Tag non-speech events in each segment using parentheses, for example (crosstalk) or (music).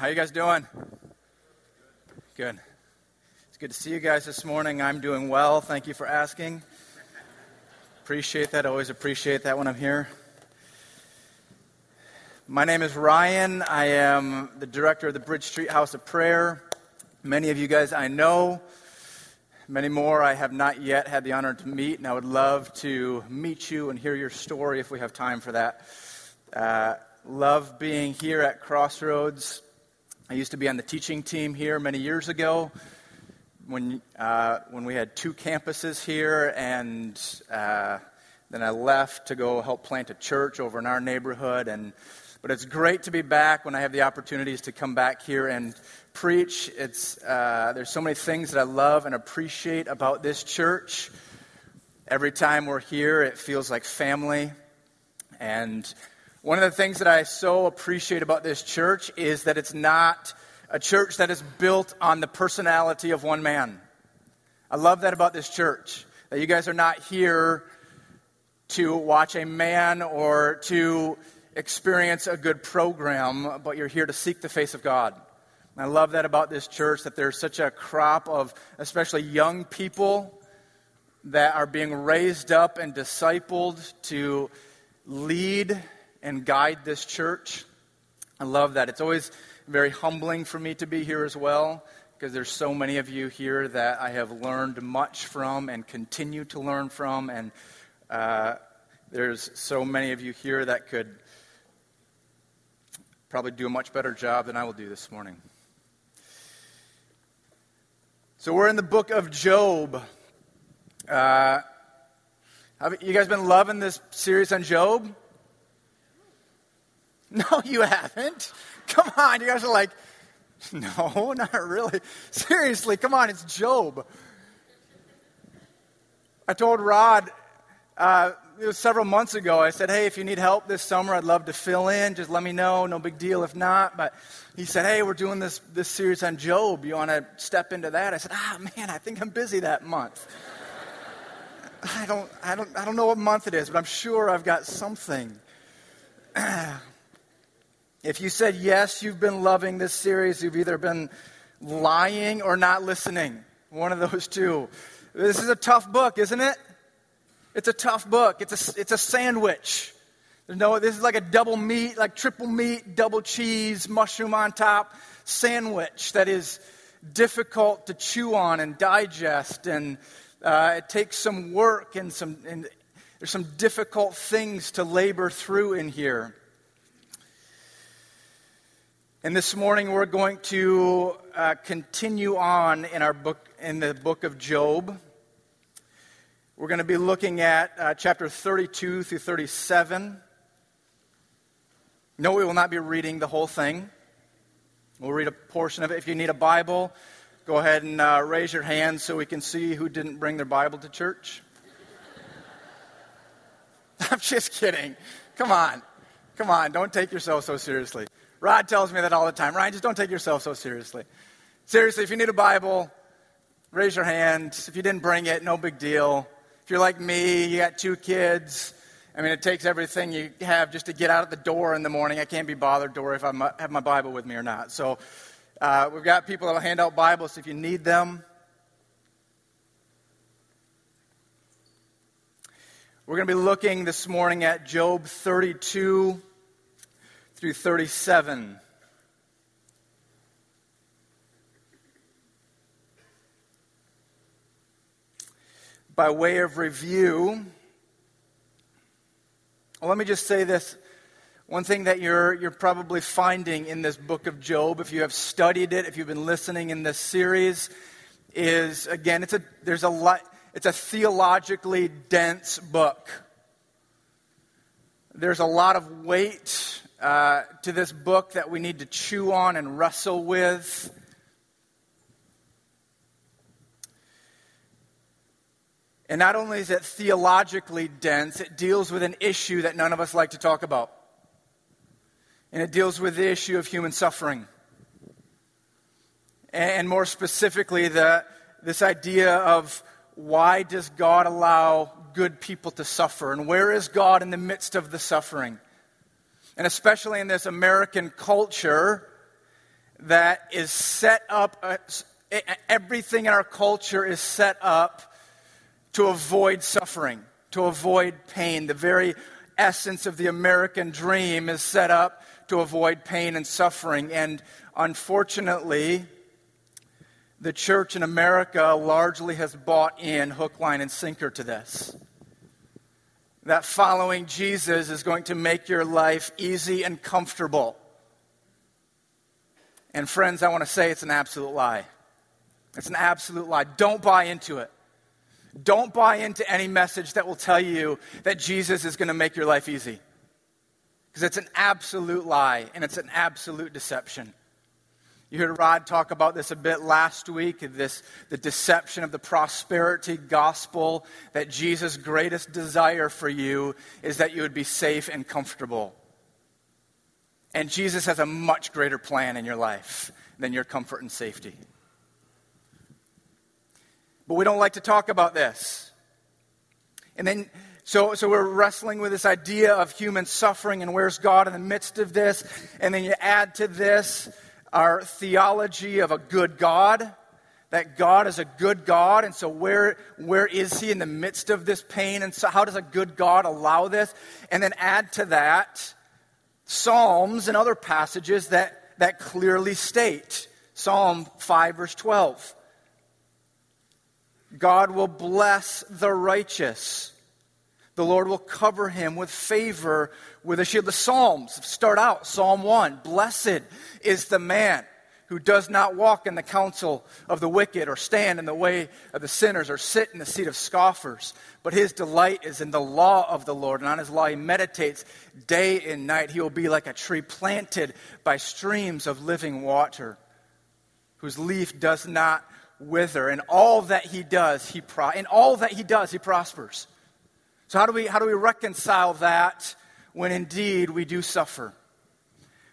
How you guys doing? Good. It's good to see you guys this morning. I'm doing well. Thank you for asking. Appreciate that. Always appreciate that when I'm here. My name is Ryan. I am the director of the Bridge Street House of Prayer. Many of you guys I know. Many more I have not yet had the honor to meet, and I would love to meet you and hear your story if we have time for that. Uh, love being here at Crossroads. I used to be on the teaching team here many years ago when, uh, when we had two campuses here, and uh, then I left to go help plant a church over in our neighborhood. And, but it's great to be back when I have the opportunities to come back here and preach. It's, uh, there's so many things that I love and appreciate about this church. Every time we're here, it feels like family. And one of the things that I so appreciate about this church is that it's not a church that is built on the personality of one man. I love that about this church, that you guys are not here to watch a man or to experience a good program, but you're here to seek the face of God. I love that about this church, that there's such a crop of, especially young people, that are being raised up and discipled to lead and guide this church. I love that. It's always very humbling for me to be here as well because there's so many of you here that I have learned much from and continue to learn from. And uh, there's so many of you here that could probably do a much better job than I will do this morning. So we're in the book of Job. Uh, have you guys been loving this series on Job? (laughs) No, you haven't. Come on, you guys are like, (laughs) no, not really. Seriously, come on, it's Job. I told Rod uh, it was several months ago. I said, hey, if you need help this summer, I'd love to fill in. Just let me know. No big deal if not. But he said, hey, we're doing this, this series on Job. You want to step into that? I said, ah, man, I think I'm busy that month. (laughs) I don't, I, don't, I don't know what month it is, but I'm sure I've got something. (clears throat) if you said yes, you've been loving this series, you've either been lying or not listening. One of those two. This is a tough book, isn't it? It's a tough book. It's a, it's a sandwich. There's no, this is like a double meat, like triple meat, double cheese, mushroom on top sandwich that is difficult to chew on and digest. And uh, it takes some work and some, and there's some difficult things to labor through in here. And this morning we're going to uh, continue on in our book, in the book of Job. We're going to be looking at uh, chapter 32 through 37. No, we will not be reading the whole thing. We'll read a portion of it. If you need a Bible, go ahead and uh, raise your hand so we can see who didn't bring their Bible to church. (laughs) I'm just kidding. Come on. Come on. Don't take yourself so seriously. Rod tells me that all the time. Ryan, just don't take yourself so seriously. Seriously, if you need a Bible, raise your hand. If you didn't bring it, no big deal. If you're like me, you got two kids. I mean, it takes everything you have just to get out of the door in the morning. I can't be bothered door if I have my Bible with me or not. So uh, we've got people that will hand out Bibles if you need them. We're going to be looking this morning at Job 32 through 37. by way of review, well, let me just say this. One thing that you're, you're probably finding in this book of Job, if you have studied it, if you've been listening in this series, is again, it's a, there's a lot, it's a theologically dense book. There's a lot of weight uh, to this book that we need to chew on and wrestle with. And not only is it theologically dense, it deals with an issue that none of us like to talk about. And it deals with the issue of human suffering. And more specifically, the, this idea of why does God allow good people to suffer? And where is God in the midst of the suffering? And especially in this American culture that is set up, uh, everything in our culture is set up to avoid suffering, to avoid pain. The very essence of the American dream is set up to avoid pain and suffering. And unfortunately, the church in America largely has bought in hook, line, and sinker to this. That following Jesus is going to make your life easy and comfortable. And friends, I want to say it's an absolute lie. It's an absolute lie. Don't buy into it. Don't buy into any message that will tell you that Jesus is going to make your life easy. Because it's an absolute lie and it's an absolute deception. You heard Rod talk about this a bit last week this, the deception of the prosperity gospel that Jesus' greatest desire for you is that you would be safe and comfortable. And Jesus has a much greater plan in your life than your comfort and safety. But we don't like to talk about this. And then, so, so we're wrestling with this idea of human suffering and where's God in the midst of this. And then you add to this our theology of a good God, that God is a good God. And so, where, where is He in the midst of this pain? And so, how does a good God allow this? And then add to that Psalms and other passages that, that clearly state Psalm 5, verse 12. God will bless the righteous. The Lord will cover him with favor, with a shield. The Psalms start out Psalm 1 Blessed is the man who does not walk in the counsel of the wicked, or stand in the way of the sinners, or sit in the seat of scoffers. But his delight is in the law of the Lord, and on his law he meditates day and night. He will be like a tree planted by streams of living water, whose leaf does not wither. And all that he does, he pro- in all that he does, he prospers. So how do we how do we reconcile that when indeed we do suffer?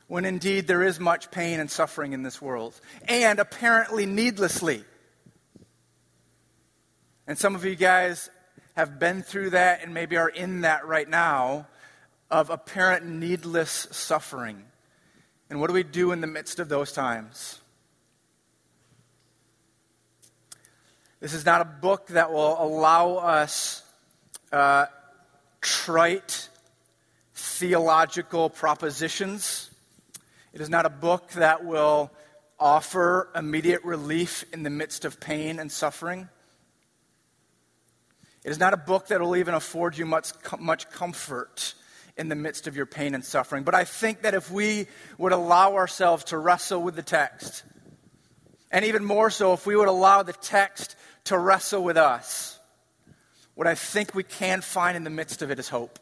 when indeed there is much pain and suffering in this world, and apparently needlessly. And some of you guys have been through that and maybe are in that right now of apparent needless suffering. And what do we do in the midst of those times? This is not a book that will allow us uh, trite theological propositions. It is not a book that will offer immediate relief in the midst of pain and suffering. It is not a book that will even afford you much, much comfort in the midst of your pain and suffering. But I think that if we would allow ourselves to wrestle with the text, and even more so, if we would allow the text to wrestle with us, what I think we can find in the midst of it is hope.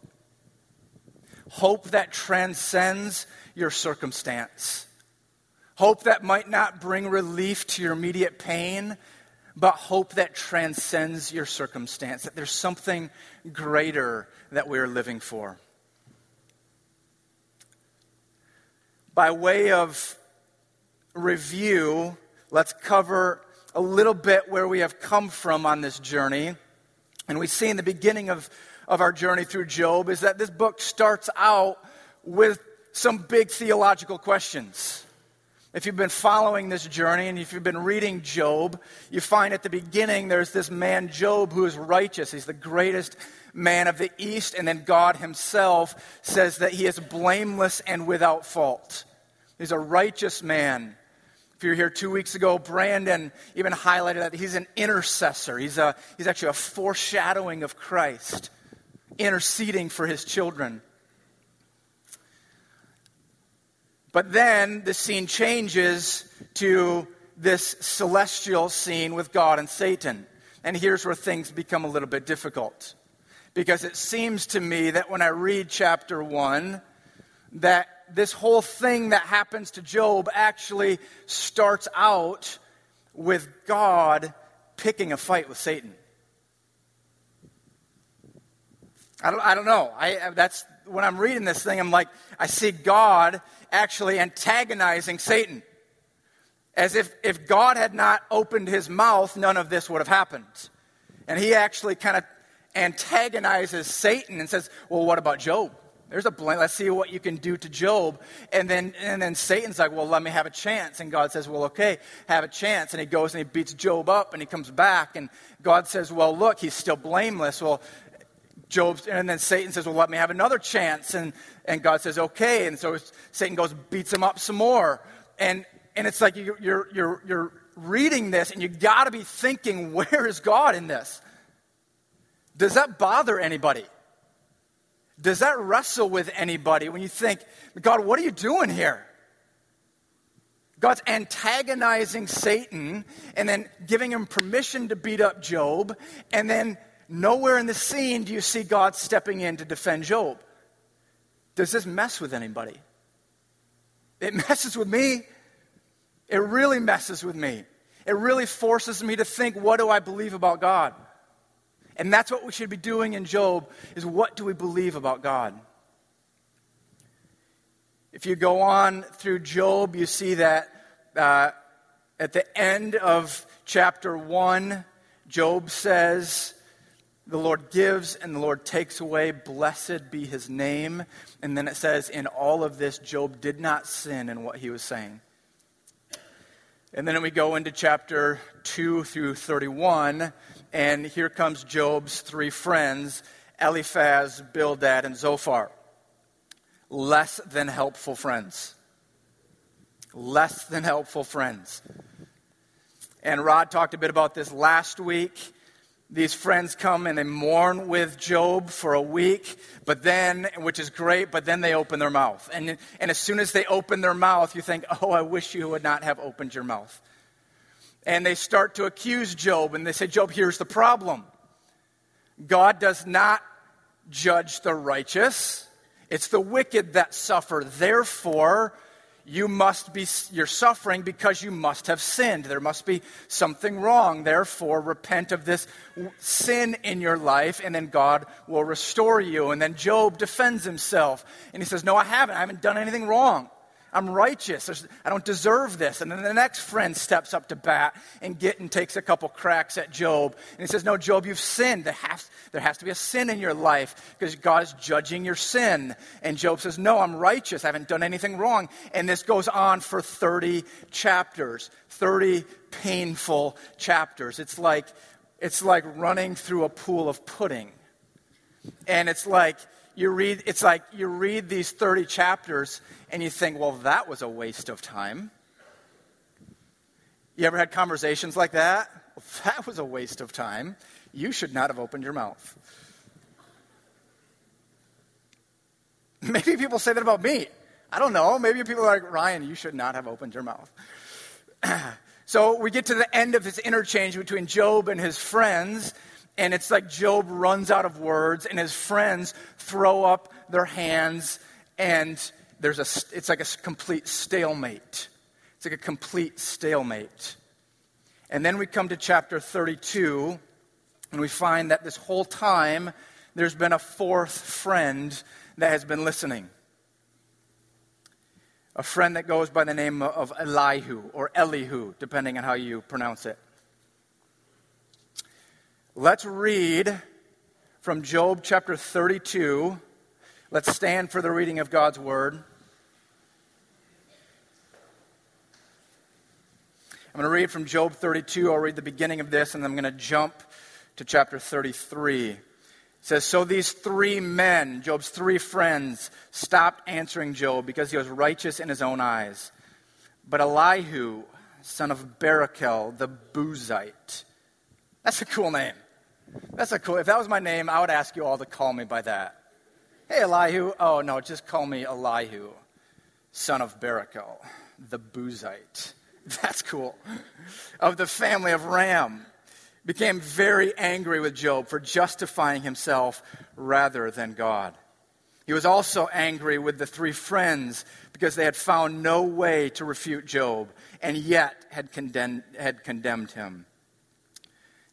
Hope that transcends your circumstance. Hope that might not bring relief to your immediate pain, but hope that transcends your circumstance, that there's something greater that we're living for. By way of review, let's cover a little bit where we have come from on this journey. And we see in the beginning of, of our journey through Job is that this book starts out with some big theological questions. If you've been following this journey and if you've been reading Job, you find at the beginning there's this man, Job, who is righteous. He's the greatest man of the East. And then God himself says that he is blameless and without fault. He's a righteous man. If you were here two weeks ago, Brandon even highlighted that he's an intercessor. He's, a, he's actually a foreshadowing of Christ, interceding for his children. But then the scene changes to this celestial scene with God and Satan. And here's where things become a little bit difficult. Because it seems to me that when I read chapter 1, that this whole thing that happens to Job actually starts out with God picking a fight with Satan. I don't, I don't know. I, that's when I'm reading this thing, I'm like, I see God actually antagonizing Satan. As if, if God had not opened his mouth, none of this would have happened. And he actually kind of antagonizes Satan and says, Well, what about Job? There's a blame. Let's see what you can do to Job. And then, and then Satan's like, well, let me have a chance. And God says, well, okay, have a chance. And he goes and he beats Job up and he comes back. And God says, well, look, he's still blameless. Well, Job's, and then Satan says, well, let me have another chance. And, and God says, okay. And so Satan goes, beats him up some more. And, and it's like you're, you're, you're reading this and you got to be thinking, (laughs) where is God in this? Does that bother anybody? Does that wrestle with anybody when you think, God, what are you doing here? God's antagonizing Satan and then giving him permission to beat up Job, and then nowhere in the scene do you see God stepping in to defend Job. Does this mess with anybody? It messes with me. It really messes with me. It really forces me to think, what do I believe about God? And that's what we should be doing in Job is what do we believe about God? If you go on through Job, you see that uh, at the end of chapter 1, Job says, The Lord gives and the Lord takes away. Blessed be his name. And then it says, In all of this, Job did not sin in what he was saying. And then we go into chapter 2 through 31, and here comes Job's three friends Eliphaz, Bildad, and Zophar. Less than helpful friends. Less than helpful friends. And Rod talked a bit about this last week. These friends come and they mourn with Job for a week, but then, which is great, but then they open their mouth. And, and as soon as they open their mouth, you think, oh, I wish you would not have opened your mouth and they start to accuse Job. And they say, Job, here's the problem. God does not judge the righteous, it's the wicked that suffer. Therefore, you must be you're suffering because you must have sinned. There must be something wrong. Therefore repent of this sin in your life and then god will restore you. And then job defends himself and he says no i haven't. I haven't done anything wrong I'm righteous. I don't deserve this. And then the next friend steps up to bat and get and takes a couple cracks at Job. And he says, No, Job, you've sinned. There has, there has to be a sin in your life because God is judging your sin. And Job says, No, I'm righteous. I haven't done anything wrong. And this goes on for 30 chapters, 30 painful chapters. It's like, it's like running through a pool of pudding. And it's like, you read, it's like you read these 30 chapters and you think, well, that was a waste of time. You ever had conversations like that? Well, that was a waste of time. You should not have opened your mouth. Maybe people say that about me. I don't know. Maybe people are like, Ryan, you should not have opened your mouth. (clears throat) so we get to the end of this interchange between Job and his friends, and it's like Job runs out of words, and his friends throw up their hands, and there's a, it's like a complete stalemate. It's like a complete stalemate. And then we come to chapter 32, and we find that this whole time there's been a fourth friend that has been listening. A friend that goes by the name of Elihu or Elihu, depending on how you pronounce it. Let's read from Job chapter 32. Let's stand for the reading of God's word. I'm going to read from Job 32. I'll read the beginning of this, and I'm going to jump to chapter 33. It says, So these three men, Job's three friends, stopped answering Job because he was righteous in his own eyes. But Elihu, son of Barachel, the Buzite, that's a cool name. That's a cool. If that was my name, I would ask you all to call me by that. Hey, Elihu. Oh no, just call me Elihu, son of Barachel, the Buzite. (laughs) That's cool. Of the family of Ram, became very angry with Job for justifying himself rather than God. He was also angry with the three friends because they had found no way to refute Job and yet had condemned, had condemned him.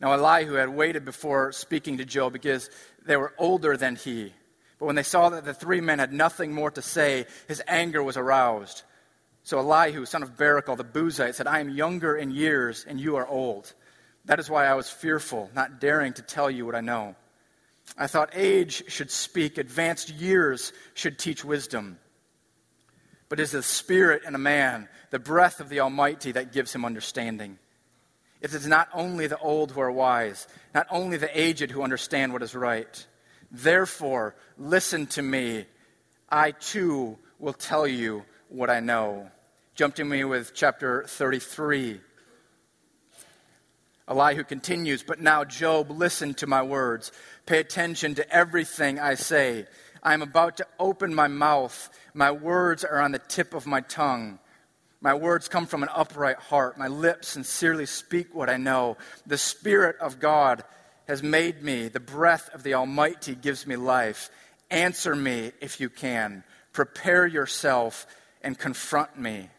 Now, Elihu had waited before speaking to Job because they were older than he. But when they saw that the three men had nothing more to say, his anger was aroused. So Elihu, son of Barachel the Buzite, said, I am younger in years, and you are old. That is why I was fearful, not daring to tell you what I know. I thought age should speak, advanced years should teach wisdom. But it is the Spirit in a man, the breath of the Almighty, that gives him understanding. It is not only the old who are wise, not only the aged who understand what is right. Therefore, listen to me. I too will tell you what I know. Jump to me with chapter 33. Elihu continues, But now, Job, listen to my words. Pay attention to everything I say. I am about to open my mouth. My words are on the tip of my tongue. My words come from an upright heart. My lips sincerely speak what I know. The Spirit of God has made me. The breath of the Almighty gives me life. Answer me if you can. Prepare yourself and confront me.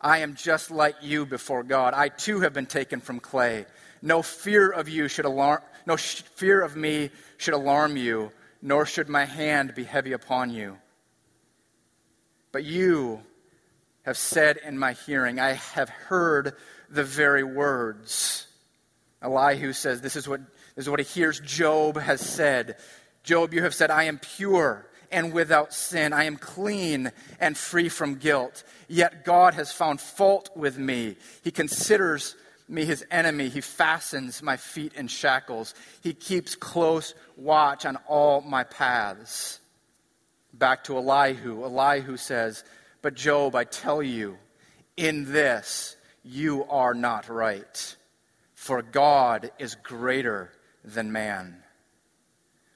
I am just like you before God. I too have been taken from clay. No fear of you should alarm no fear of me should alarm you, nor should my hand be heavy upon you. But you have said in my hearing, I have heard the very words. Elihu says, This is what, this is what he hears Job has said. Job, you have said, I am pure and without sin. I am clean and free from guilt. Yet God has found fault with me. He considers me his enemy. He fastens my feet in shackles. He keeps close watch on all my paths. Back to Elihu. Elihu says, but, Job, I tell you, in this you are not right, for God is greater than man.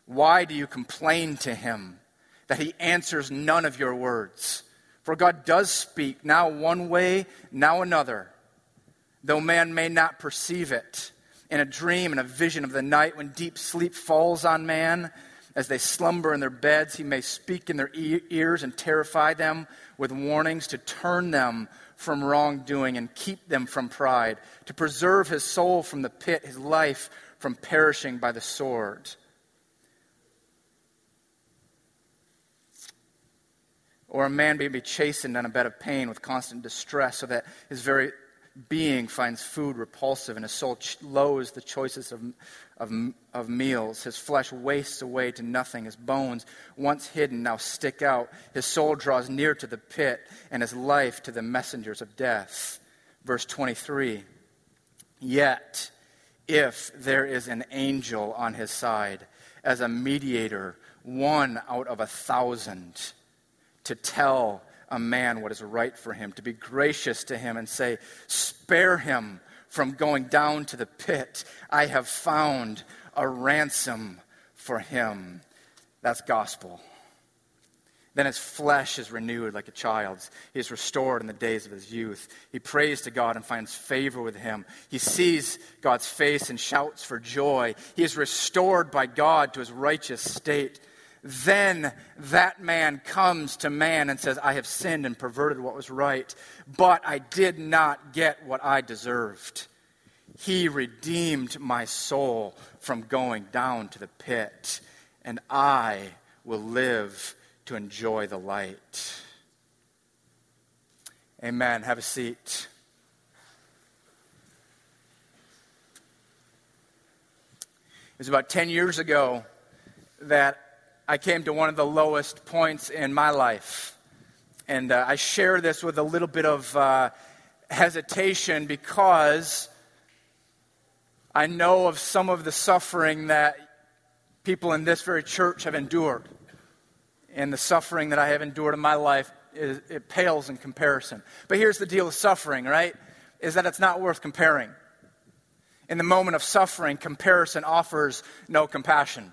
Why do you complain to him that he answers none of your words? For God does speak, now one way, now another, though man may not perceive it. In a dream and a vision of the night, when deep sleep falls on man, as they slumber in their beds, he may speak in their ears and terrify them with warnings to turn them from wrongdoing and keep them from pride, to preserve his soul from the pit, his life from perishing by the sword. Or a man may be chastened on a bed of pain with constant distress, so that his very being finds food repulsive and his soul loathes the choicest of, of, of meals. His flesh wastes away to nothing. His bones, once hidden, now stick out. His soul draws near to the pit and his life to the messengers of death. Verse 23 Yet, if there is an angel on his side, as a mediator, one out of a thousand, to tell a man what is right for him, to be gracious to him and say, Spare him from going down to the pit. I have found a ransom for him. That's gospel. Then his flesh is renewed like a child's. He is restored in the days of his youth. He prays to God and finds favor with him. He sees God's face and shouts for joy. He is restored by God to his righteous state. Then that man comes to man and says, I have sinned and perverted what was right, but I did not get what I deserved. He redeemed my soul from going down to the pit, and I will live to enjoy the light. Amen. Have a seat. It was about 10 years ago that I came to one of the lowest points in my life. And uh, I share this with a little bit of uh, hesitation because I know of some of the suffering that people in this very church have endured. And the suffering that I have endured in my life, it pales in comparison. But here's the deal with suffering, right? Is that it's not worth comparing. In the moment of suffering, comparison offers no compassion.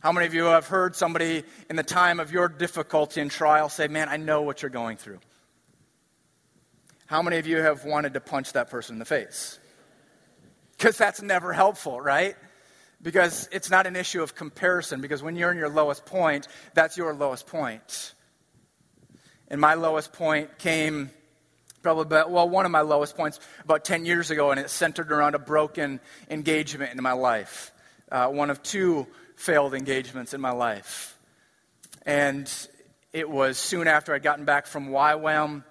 How many of you have heard somebody in the time of your difficulty and trial say, Man, I know what you're going through? How many of you have wanted to punch that person in the face? Because that's never helpful, right? Because it's not an issue of comparison, because when you're in your lowest point, that's your lowest point. And my lowest point came probably about, well, one of my lowest points about 10 years ago, and it centered around a broken engagement in my life. Uh, one of two failed engagements in my life. And it was soon after I'd gotten back from YWAM,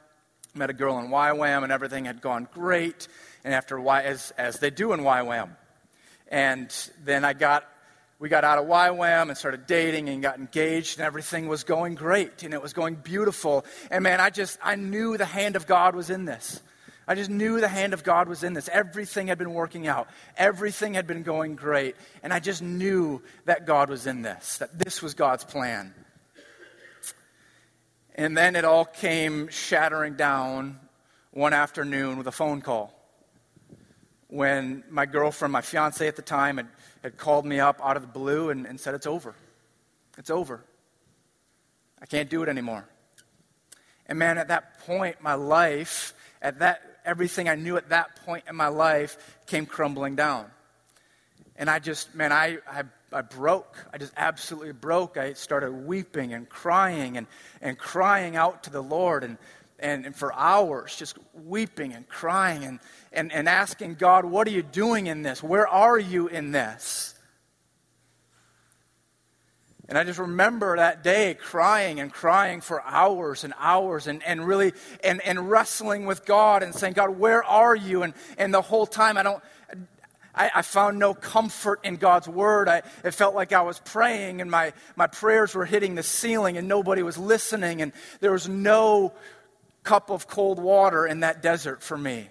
met a girl in YWAM, and everything had gone great. And after Y, as, as they do in YWAM. And then I got, we got out of YWAM and started dating and got engaged, and everything was going great, and it was going beautiful. And man, I just, I knew the hand of God was in this. I just knew the hand of God was in this. Everything had been working out, everything had been going great. And I just knew that God was in this, that this was God's plan. And then it all came shattering down one afternoon with a phone call when my girlfriend, my fiance at the time, had, had called me up out of the blue and, and said, It's over. It's over. I can't do it anymore. And man, at that point, my life, at that everything I knew at that point in my life came crumbling down. And I just, man, I, I, I broke. I just absolutely broke. I started weeping and crying and, and crying out to the Lord. And and, and for hours just weeping and crying and, and, and asking God, What are you doing in this? Where are you in this? And I just remember that day crying and crying for hours and hours and, and really and, and wrestling with God and saying, God, where are you? And, and the whole time I don't I, I found no comfort in God's word. I, it felt like I was praying and my, my prayers were hitting the ceiling and nobody was listening and there was no cup of cold water in that desert for me.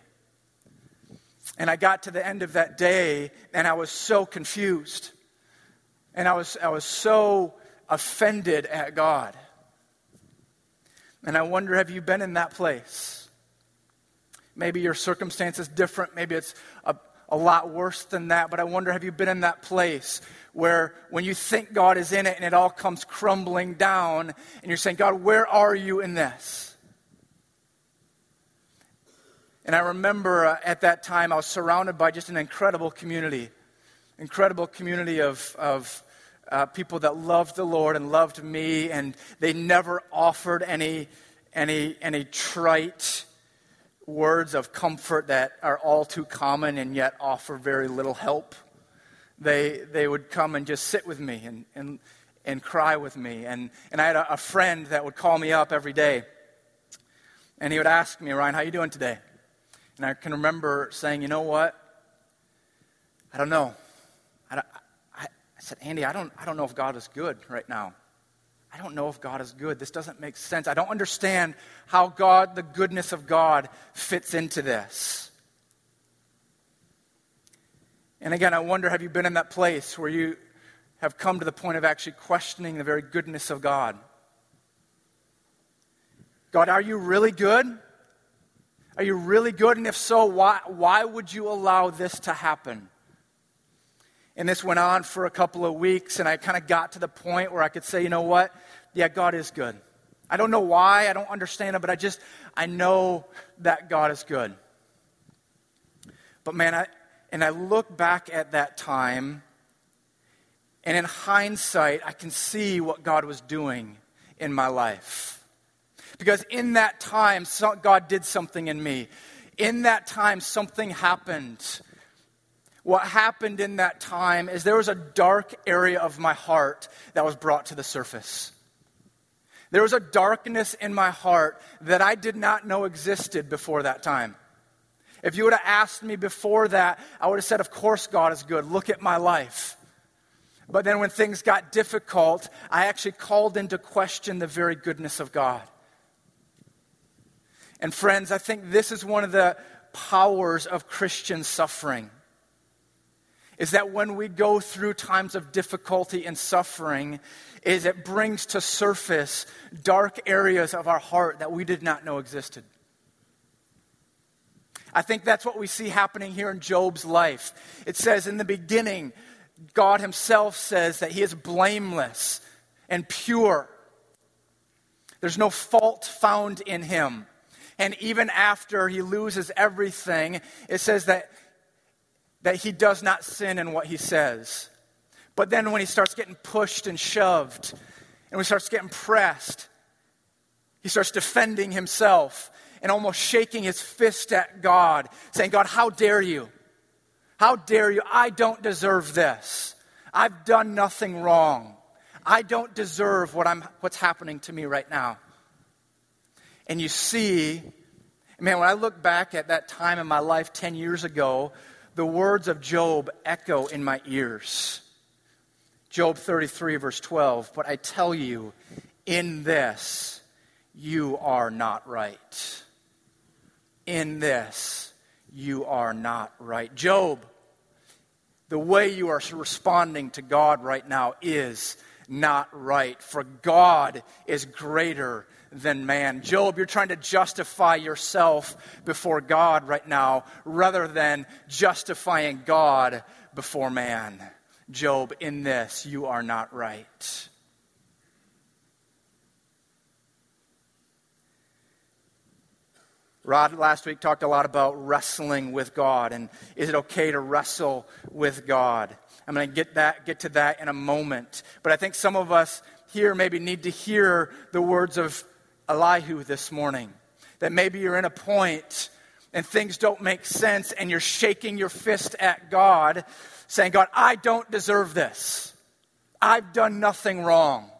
And I got to the end of that day and I was so confused. And I was, I was so offended at God. And I wonder have you been in that place? Maybe your circumstance is different. Maybe it's a, a lot worse than that. But I wonder have you been in that place where when you think God is in it and it all comes crumbling down and you're saying, God, where are you in this? And I remember uh, at that time I was surrounded by just an incredible community, incredible community of, of uh, people that loved the Lord and loved me, and they never offered any, any, any trite words of comfort that are all too common and yet offer very little help. They, they would come and just sit with me and, and, and cry with me. And, and I had a, a friend that would call me up every day. And he would ask me, Ryan, how you doing today? And I can remember saying, you know what? I don't know. Said, Andy, I don't, I don't know if God is good right now. I don't know if God is good. This doesn't make sense. I don't understand how God, the goodness of God, fits into this. And again, I wonder have you been in that place where you have come to the point of actually questioning the very goodness of God? God, are you really good? Are you really good? And if so, why, why would you allow this to happen? And this went on for a couple of weeks, and I kind of got to the point where I could say, you know what? Yeah, God is good. I don't know why, I don't understand it, but I just, I know that God is good. But man, I, and I look back at that time, and in hindsight, I can see what God was doing in my life. Because in that time, God did something in me. In that time, something happened. What happened in that time is there was a dark area of my heart that was brought to the surface. There was a darkness in my heart that I did not know existed before that time. If you would have asked me before that, I would have said, Of course, God is good. Look at my life. But then when things got difficult, I actually called into question the very goodness of God. And friends, I think this is one of the powers of Christian suffering. Is that when we go through times of difficulty and suffering, is it brings to surface dark areas of our heart that we did not know existed. I think that's what we see happening here in Job's life. It says in the beginning, God Himself says that He is blameless and pure. There's no fault found in Him. And even after he loses everything, it says that, that he does not sin in what he says. But then when he starts getting pushed and shoved, and when he starts getting pressed, he starts defending himself and almost shaking his fist at God, saying, God, how dare you? How dare you? I don't deserve this. I've done nothing wrong. I don't deserve what I'm, what's happening to me right now. And you see, man, when I look back at that time in my life 10 years ago, the words of Job echo in my ears. Job 33, verse 12. But I tell you, in this you are not right. In this you are not right. Job, the way you are responding to God right now is not right, for God is greater than man. Job, you're trying to justify yourself before God right now rather than justifying God before man. Job, in this you are not right. Rod last week talked a lot about wrestling with God and is it okay to wrestle with God? I'm going to get that get to that in a moment. But I think some of us here maybe need to hear the words of Elihu this morning. That maybe you're in a point and things don't make sense and you're shaking your fist at God saying, God, I don't deserve this. I've done nothing wrong.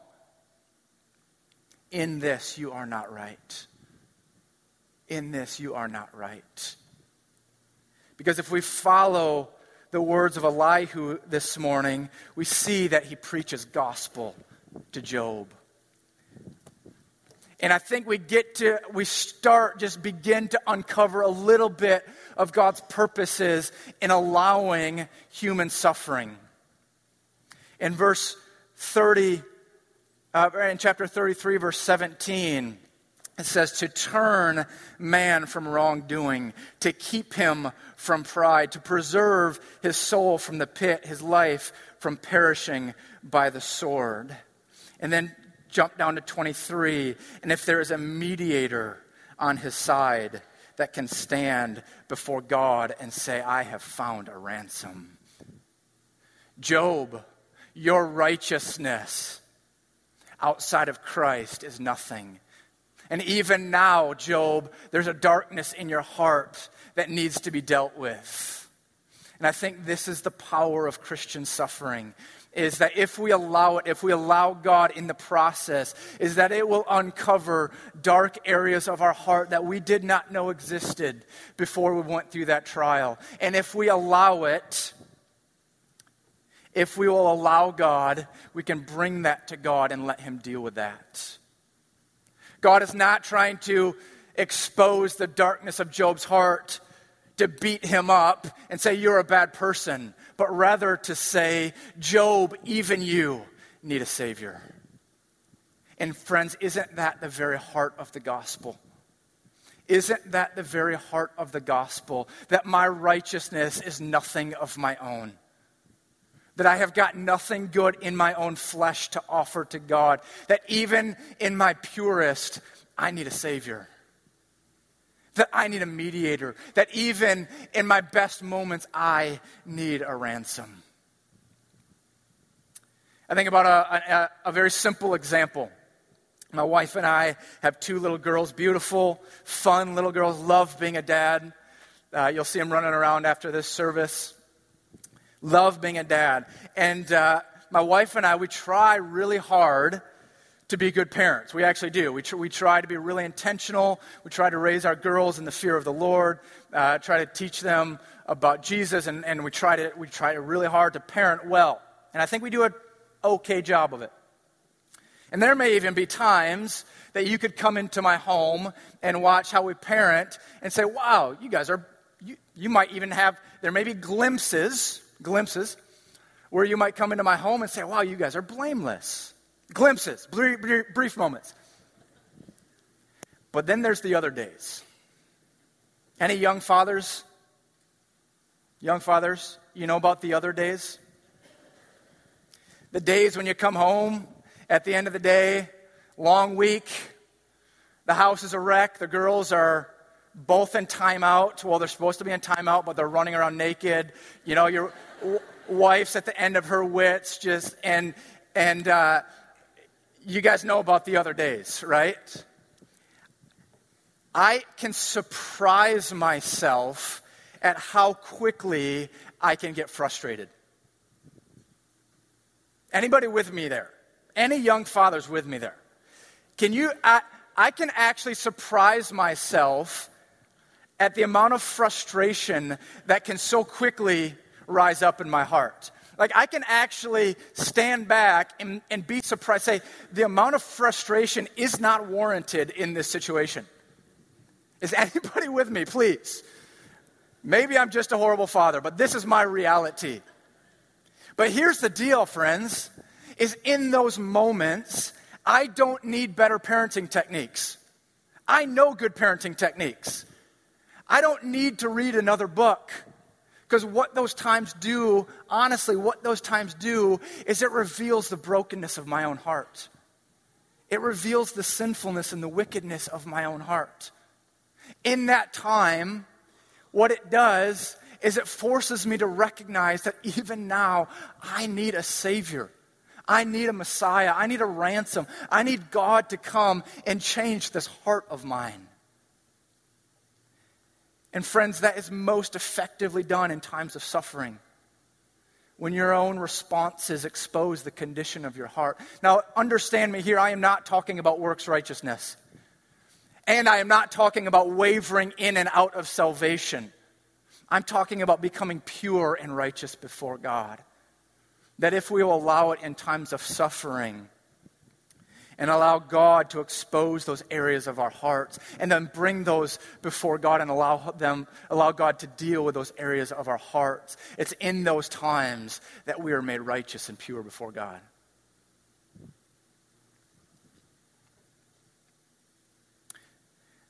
In this, you are not right. In this, you are not right. Because if we follow the words of Elihu this morning, we see that he preaches gospel to Job. And I think we get to, we start, just begin to uncover a little bit of God's purposes in allowing human suffering. In verse 30, uh, in chapter 33, verse 17, it says to turn man from wrongdoing, to keep him from pride, to preserve his soul from the pit, his life from perishing by the sword. And then jump down to 23. And if there is a mediator on his side that can stand before God and say, I have found a ransom. Job, your righteousness outside of Christ is nothing. And even now, Job, there's a darkness in your heart that needs to be dealt with. And I think this is the power of Christian suffering is that if we allow it, if we allow God in the process, is that it will uncover dark areas of our heart that we did not know existed before we went through that trial. And if we allow it, if we will allow God, we can bring that to God and let Him deal with that. God is not trying to expose the darkness of Job's heart to beat him up and say, You're a bad person but rather to say, Job, even you need a Savior. And friends, isn't that the very heart of the gospel? Isn't that the very heart of the gospel? That my righteousness is nothing of my own. That I have got nothing good in my own flesh to offer to God. That even in my purest, I need a Savior that I need a mediator, that even in my best moments, I need a ransom. I think about a, a, a, very simple example. My wife and I have two little girls, beautiful, fun little girls, love being a dad. Uh, you'll see them running around after this service. Love being a dad. And uh, my wife and I, we try really hard to be good parents. We actually do. We, tr- we try to be really intentional. We try to raise our girls in the fear of the Lord, uh, try to teach them about Jesus, and, and we, try to, we try really hard to parent well. And I think we do an okay job of it. And there may even be times that you could come into my home and watch how we parent and say, wow, you guys are, you, you might even have, there may be glimpses, glimpses, where you might come into my home and say, wow, you guys are blameless. Glimpses, brief, moments. But then there's the other days. Any young fathers? Young fathers, you know about the other days? The days when you come home at the end of the day, long week, the house is a wreck, the girls are both in timeout. Well, they're supposed to be in timeout, but they're running around naked. You know, your wife's at the end of her wits, just and and uh, you guys know about the other days, right? I can surprise myself at how quickly I can get frustrated. Anybody with me there? Any young fathers with me there? Can you, I, I can actually surprise myself at the amount of frustration that can so quickly rise up in my heart. Like, I can actually stand back and, and be surprised, say, the amount of frustration is not warranted in this situation. Is (laughs) anybody with me, please? Maybe I'm just a horrible father, but this is my reality. But here's the deal, friends, is in those moments, I don't need better parenting techniques. I know good parenting techniques. I don't need to read another book. Because what those times do, honestly, what those times do is it reveals the brokenness of my own heart. It reveals the sinfulness and the wickedness of my own heart. In that time, what it does is it forces me to recognize that even now, I need a Savior. I need a Messiah. I need a ransom. I need God to come and change this heart of mine. And friends, that is most effectively done in times of suffering. When your own responses expose the condition of your heart. Now, understand me here, I am not talking about works righteousness. And I am not talking about wavering in and out of salvation. I'm talking about becoming pure and righteous before God. That if we will allow it in times of suffering, and allow God to expose those areas of our hearts and then bring those before God and allow them allow God to deal with those areas of our hearts. It's in those times that we are made righteous and pure before God.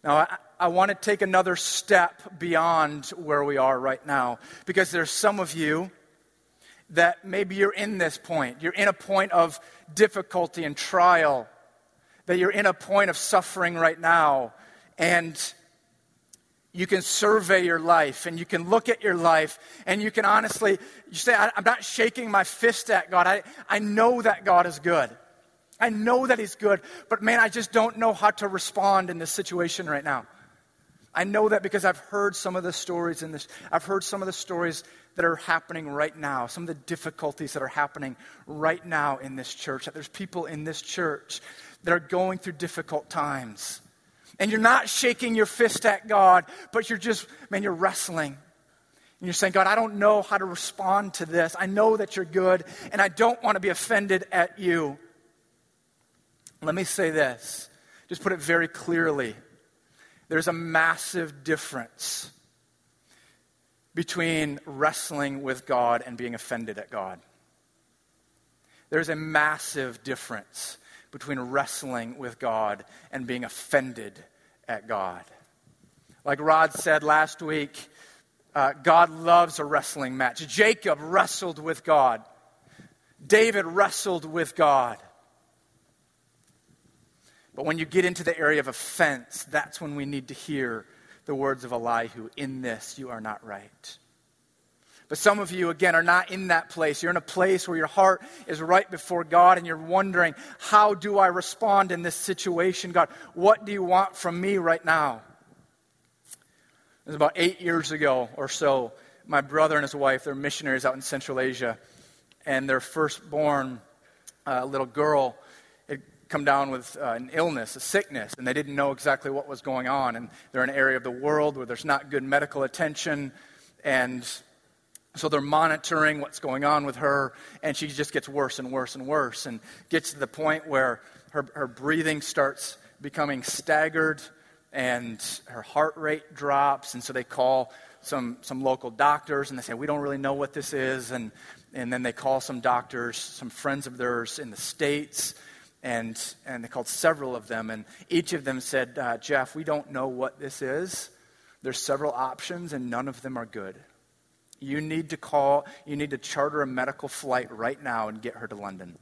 Now, I, I want to take another step beyond where we are right now because there's some of you that maybe you're in this point. You're in a point of difficulty and trial that you're in a point of suffering right now and you can survey your life and you can look at your life and you can honestly you say i'm not shaking my fist at god. I, I know that god is good. I know that he's good but man i just don't know how to respond in this situation right now. I know that because i've heard some of the stories in this i've heard some of the stories that are happening right now some of the difficulties that are happening right now in this church that there's people in this church that are going through difficult times. And you're not shaking your fist at God, but you're just, man, you're wrestling. And you're saying, God, I don't know how to respond to this. I know that you're good, and I don't want to be offended at you. Let me say this, just put it very clearly. There's a massive difference between wrestling with God and being offended at God. There's a massive difference between wrestling with God and being offended at God. Like Rod said last week, uh, God loves a wrestling match. Jacob wrestled with God, David wrestled with God. But when you get into the area of offense, that's when we need to hear the words of Elihu In this you are not right. But some of you, again, are not in that place. You're in a place where your heart is right before God and you're wondering, how do I respond in this situation? God, what do you want from me right now? It was about eight years ago or so. My brother and his wife, they're missionaries out in Central Asia, and their firstborn uh, little girl had come down with uh, an illness, a sickness, and they didn't know exactly what was going on. And they're in an area of the world where there's not good medical attention, and so they're monitoring what's going on with her, and she just gets worse and worse and worse, and gets to the point where her, her breathing starts becoming staggered, and her heart rate drops. And so they call some, some local doctors, and they say, We don't really know what this is. And, and then they call some doctors, some friends of theirs in the States, and, and they called several of them, and each of them said, uh, Jeff, we don't know what this is. There's several options, and none of them are good. You need to call, you need to charter a medical flight right now and get her to London.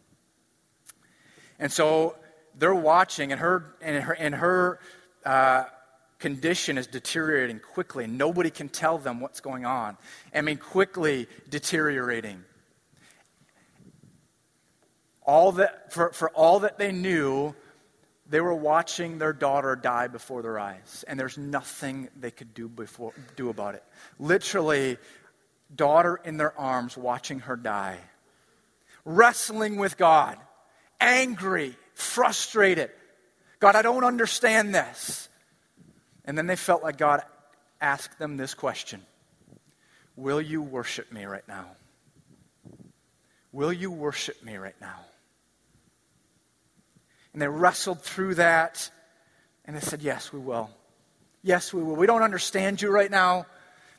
And so they're watching, and her, and her, and her uh, condition is deteriorating quickly. Nobody can tell them what's going on. I mean, quickly deteriorating. All that, for, for all that they knew, they were watching their daughter die before their eyes, and there's nothing they could do, before, do about it. Literally, daughter in their arms, watching her die, wrestling with God, angry, frustrated. God, I don't understand this. And then they felt like God ask them this question Will you worship me right now? Will you worship me right now? And they wrestled through that and they said, Yes, we will. Yes, we will. We don't understand you right now.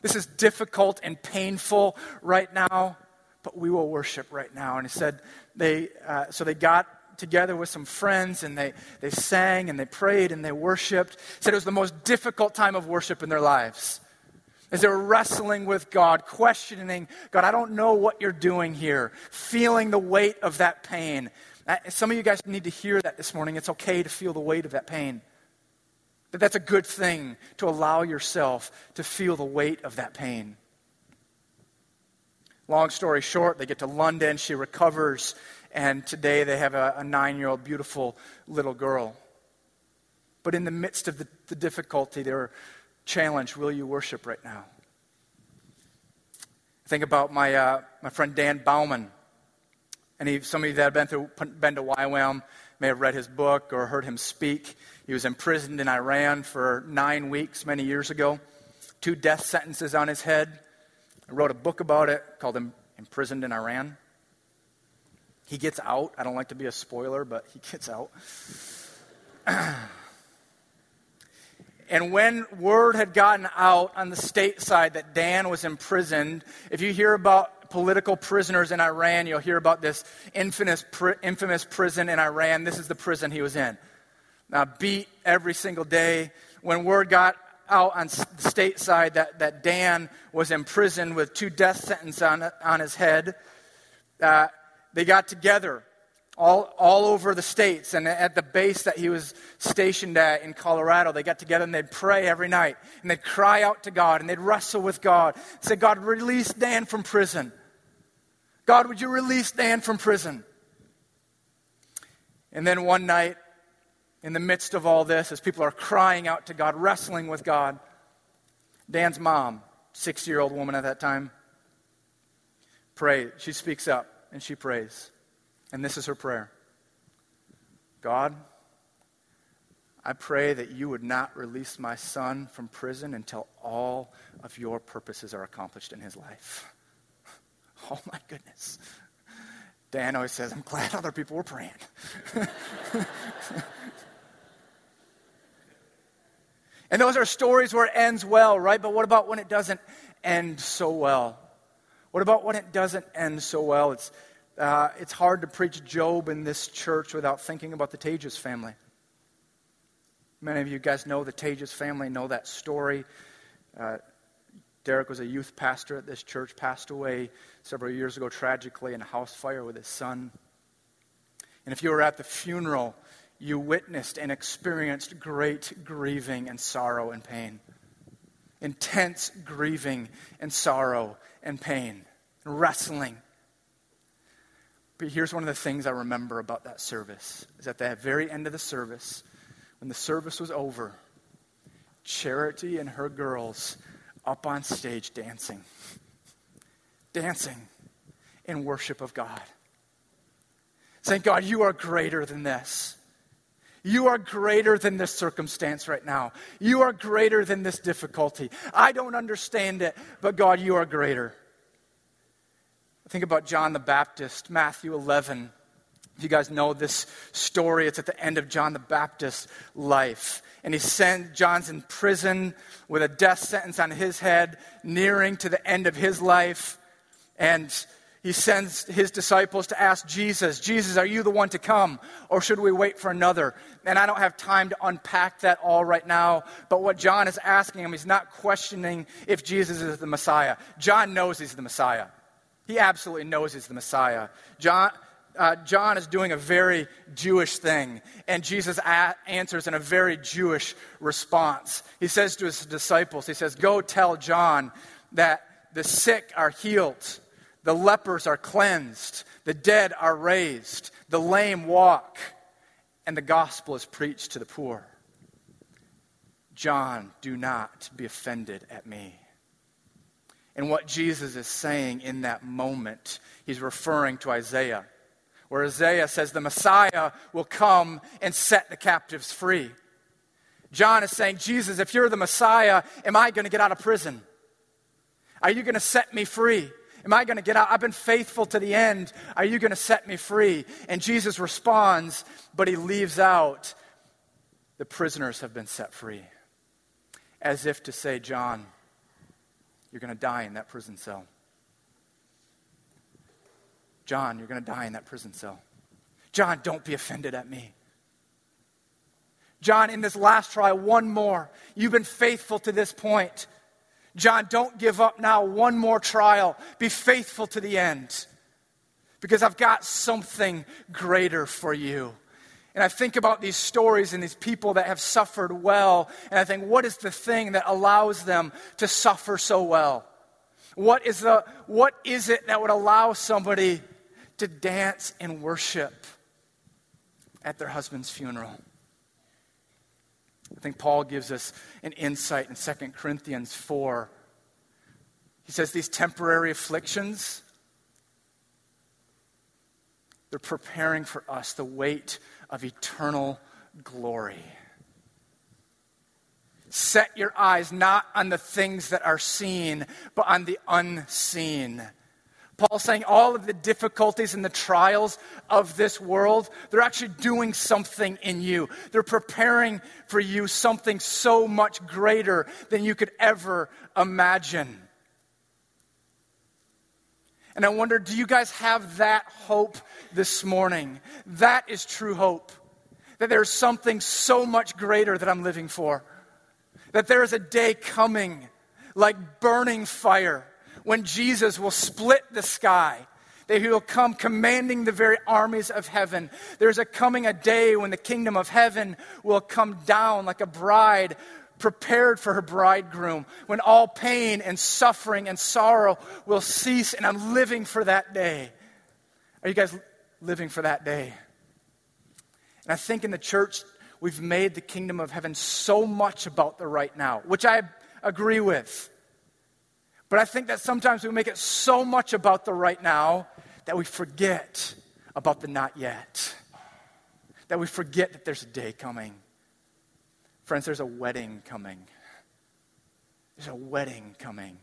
This is difficult and painful right now, but we will worship right now. And he said, they, uh, so they got together with some friends and they, they sang and they prayed and they worshiped. He said it was the most difficult time of worship in their lives. As they were wrestling with God, questioning, God, I don't know what you're doing here, feeling the weight of that pain. Uh, some of you guys need to hear that this morning. It's okay to feel the weight of that pain. That that's a good thing to allow yourself to feel the weight of that pain. Long story short, they get to London, she recovers, and today they have a, a nine year old beautiful little girl. But in the midst of the, the difficulty, they're challenged will you worship right now? Think about my, uh, my friend Dan Baumann. And some of you that have been, through, been to YWAM may have read his book or heard him speak. He was imprisoned in Iran for nine weeks many years ago, two death sentences on his head. I wrote a book about it called Imprisoned in Iran. He gets out. I don't like to be a spoiler, but he gets out. (clears throat) and when word had gotten out on the state side that Dan was imprisoned, if you hear about political prisoners in Iran, you'll hear about this infamous, infamous prison in Iran. This is the prison he was in uh, beat every single day. When word got out on the state side that, that Dan was in prison with two death sentences on, on his head, uh, they got together all, all over the states and at the base that he was stationed at in Colorado. They got together and they'd pray every night and they'd cry out to God and they'd wrestle with God. Say, God, release Dan from prison. God, would you release Dan from prison? And then one night, in the midst of all this, as people are crying out to God, wrestling with God, Dan's mom, six year old woman at that time, pray. She speaks up and she prays. And this is her prayer God, I pray that you would not release my son from prison until all of your purposes are accomplished in his life. (laughs) Oh my goodness. Dan always says, I'm glad other people were praying. (laughs) And those are stories where it ends well, right? But what about when it doesn't end so well? What about when it doesn't end so well? It's, uh, it's hard to preach Job in this church without thinking about the Tages family. Many of you guys know the Tages family, know that story. Uh, Derek was a youth pastor at this church, passed away several years ago tragically in a house fire with his son. And if you were at the funeral, you witnessed and experienced great grieving and sorrow and pain. Intense grieving and sorrow and pain, and wrestling. But here's one of the things I remember about that service is at the very end of the service, when the service was over, Charity and her girls up on stage dancing. Dancing in worship of God. Saying, God, you are greater than this. You are greater than this circumstance right now. You are greater than this difficulty. I don't understand it, but God, you are greater. Think about John the Baptist, Matthew 11. If you guys know this story, it's at the end of John the Baptist's life. And he sent, John's in prison with a death sentence on his head, nearing to the end of his life. And he sends his disciples to ask Jesus, Jesus, are you the one to come, or should we wait for another? And I don't have time to unpack that all right now, but what John is asking him, he's not questioning if Jesus is the Messiah. John knows he's the Messiah. He absolutely knows he's the Messiah. John, uh, John is doing a very Jewish thing, and Jesus a- answers in a very Jewish response. He says to his disciples, He says, Go tell John that the sick are healed the lepers are cleansed, the dead are raised, the lame walk, and the gospel is preached to the poor. John, do not be offended at me. And what Jesus is saying in that moment, he's referring to Isaiah, where Isaiah says the Messiah will come and set the captives free. John is saying, Jesus, if you're the Messiah, am I going to get out of prison? Are you going to set me free? Am I going to get out? I've been faithful to the end. Are you going to set me free? And Jesus responds, but he leaves out, the prisoners have been set free. As if to say, John, you're going to die in that prison cell. John, you're going to die in that prison cell. John, don't be offended at me. John, in this last trial, one more. You've been faithful to this point. John, don't give up now. One more trial. Be faithful to the end because I've got something greater for you. And I think about these stories and these people that have suffered well, and I think, what is the thing that allows them to suffer so well? What is, the, what is it that would allow somebody to dance and worship at their husband's funeral? I think Paul gives us an insight in 2 Corinthians 4. He says these temporary afflictions, they're preparing for us the weight of eternal glory. Set your eyes not on the things that are seen, but on the unseen. Paul's saying all of the difficulties and the trials of this world, they're actually doing something in you. They're preparing for you something so much greater than you could ever imagine. And I wonder, do you guys have that hope this morning? That is true hope. That there's something so much greater that I'm living for. That there is a day coming like burning fire when Jesus will split the sky, that he will come commanding the very armies of heaven. There's a coming a day when the kingdom of heaven will come down like a bride prepared for her bridegroom, when all pain and suffering and sorrow will cease, and I'm living for that day. Are you guys living for that day? And I think in the church, we've made the kingdom of heaven so much about the right now, which I agree with. But I think that sometimes we make it so much about the right now that we forget about the not yet. That we forget that there's a day coming. Friends, there's a wedding coming. There's a wedding coming.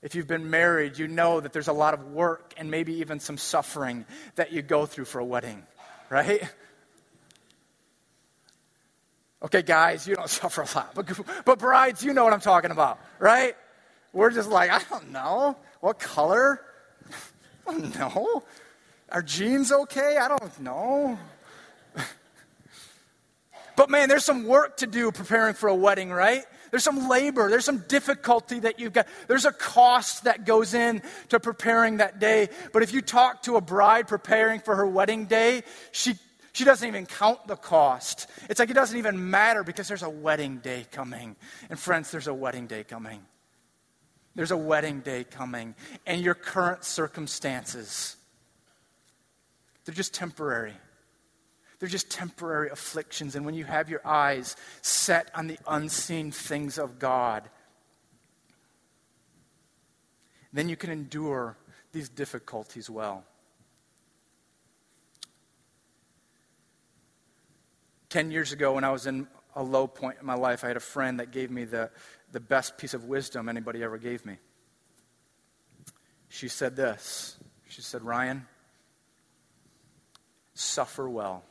If you've been married, you know that there's a lot of work and maybe even some suffering that you go through for a wedding, right? Okay, guys, you don't (laughs) suffer a lot, but, but brides, you know what I'm talking about, right? We're just like, I don't know. What color? (laughs) I don't know. Are jeans okay? I don't know. (laughs) but man, there's some work to do preparing for a wedding, right? There's some labor, there's some difficulty that you've got. There's a cost that goes in to preparing that day. But if you talk to a bride preparing for her wedding day, she she doesn't even count the cost. It's like it doesn't even matter because there's a wedding day coming. And friends, there's a wedding day coming. There's a wedding day coming, and your current circumstances, they're just temporary. They're just temporary afflictions. And when you have your eyes set on the unseen things of God, then you can endure these difficulties well. Ten years ago, when I was in a low point in my life, I had a friend that gave me the, the best piece of wisdom anybody ever gave me. She said this She said, Ryan, suffer well.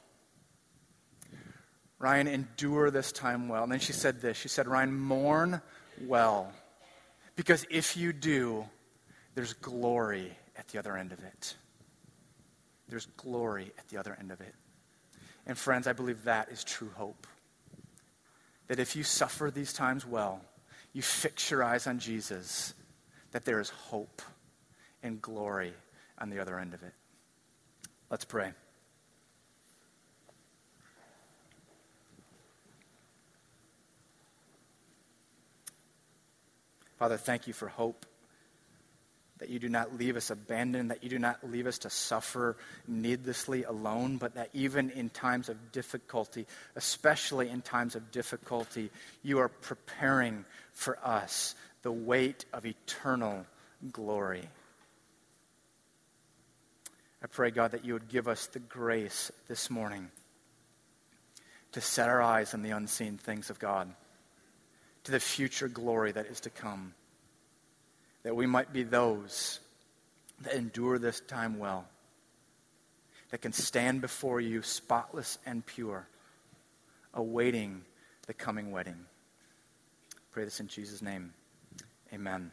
Ryan, endure this time well. And then she said this She said, Ryan, mourn well. Because if you do, there's glory at the other end of it. There's glory at the other end of it. And friends, I believe that is true hope. That if you suffer these times well, you fix your eyes on Jesus, that there is hope and glory on the other end of it. Let's pray. Father, thank you for hope. That you do not leave us abandoned, that you do not leave us to suffer needlessly alone, but that even in times of difficulty, especially in times of difficulty, you are preparing for us the weight of eternal glory. I pray, God, that you would give us the grace this morning to set our eyes on the unseen things of God, to the future glory that is to come, that we might be those that endure this time well, that can stand before you spotless and pure, awaiting the coming wedding. Pray this in Jesus' name. Amen.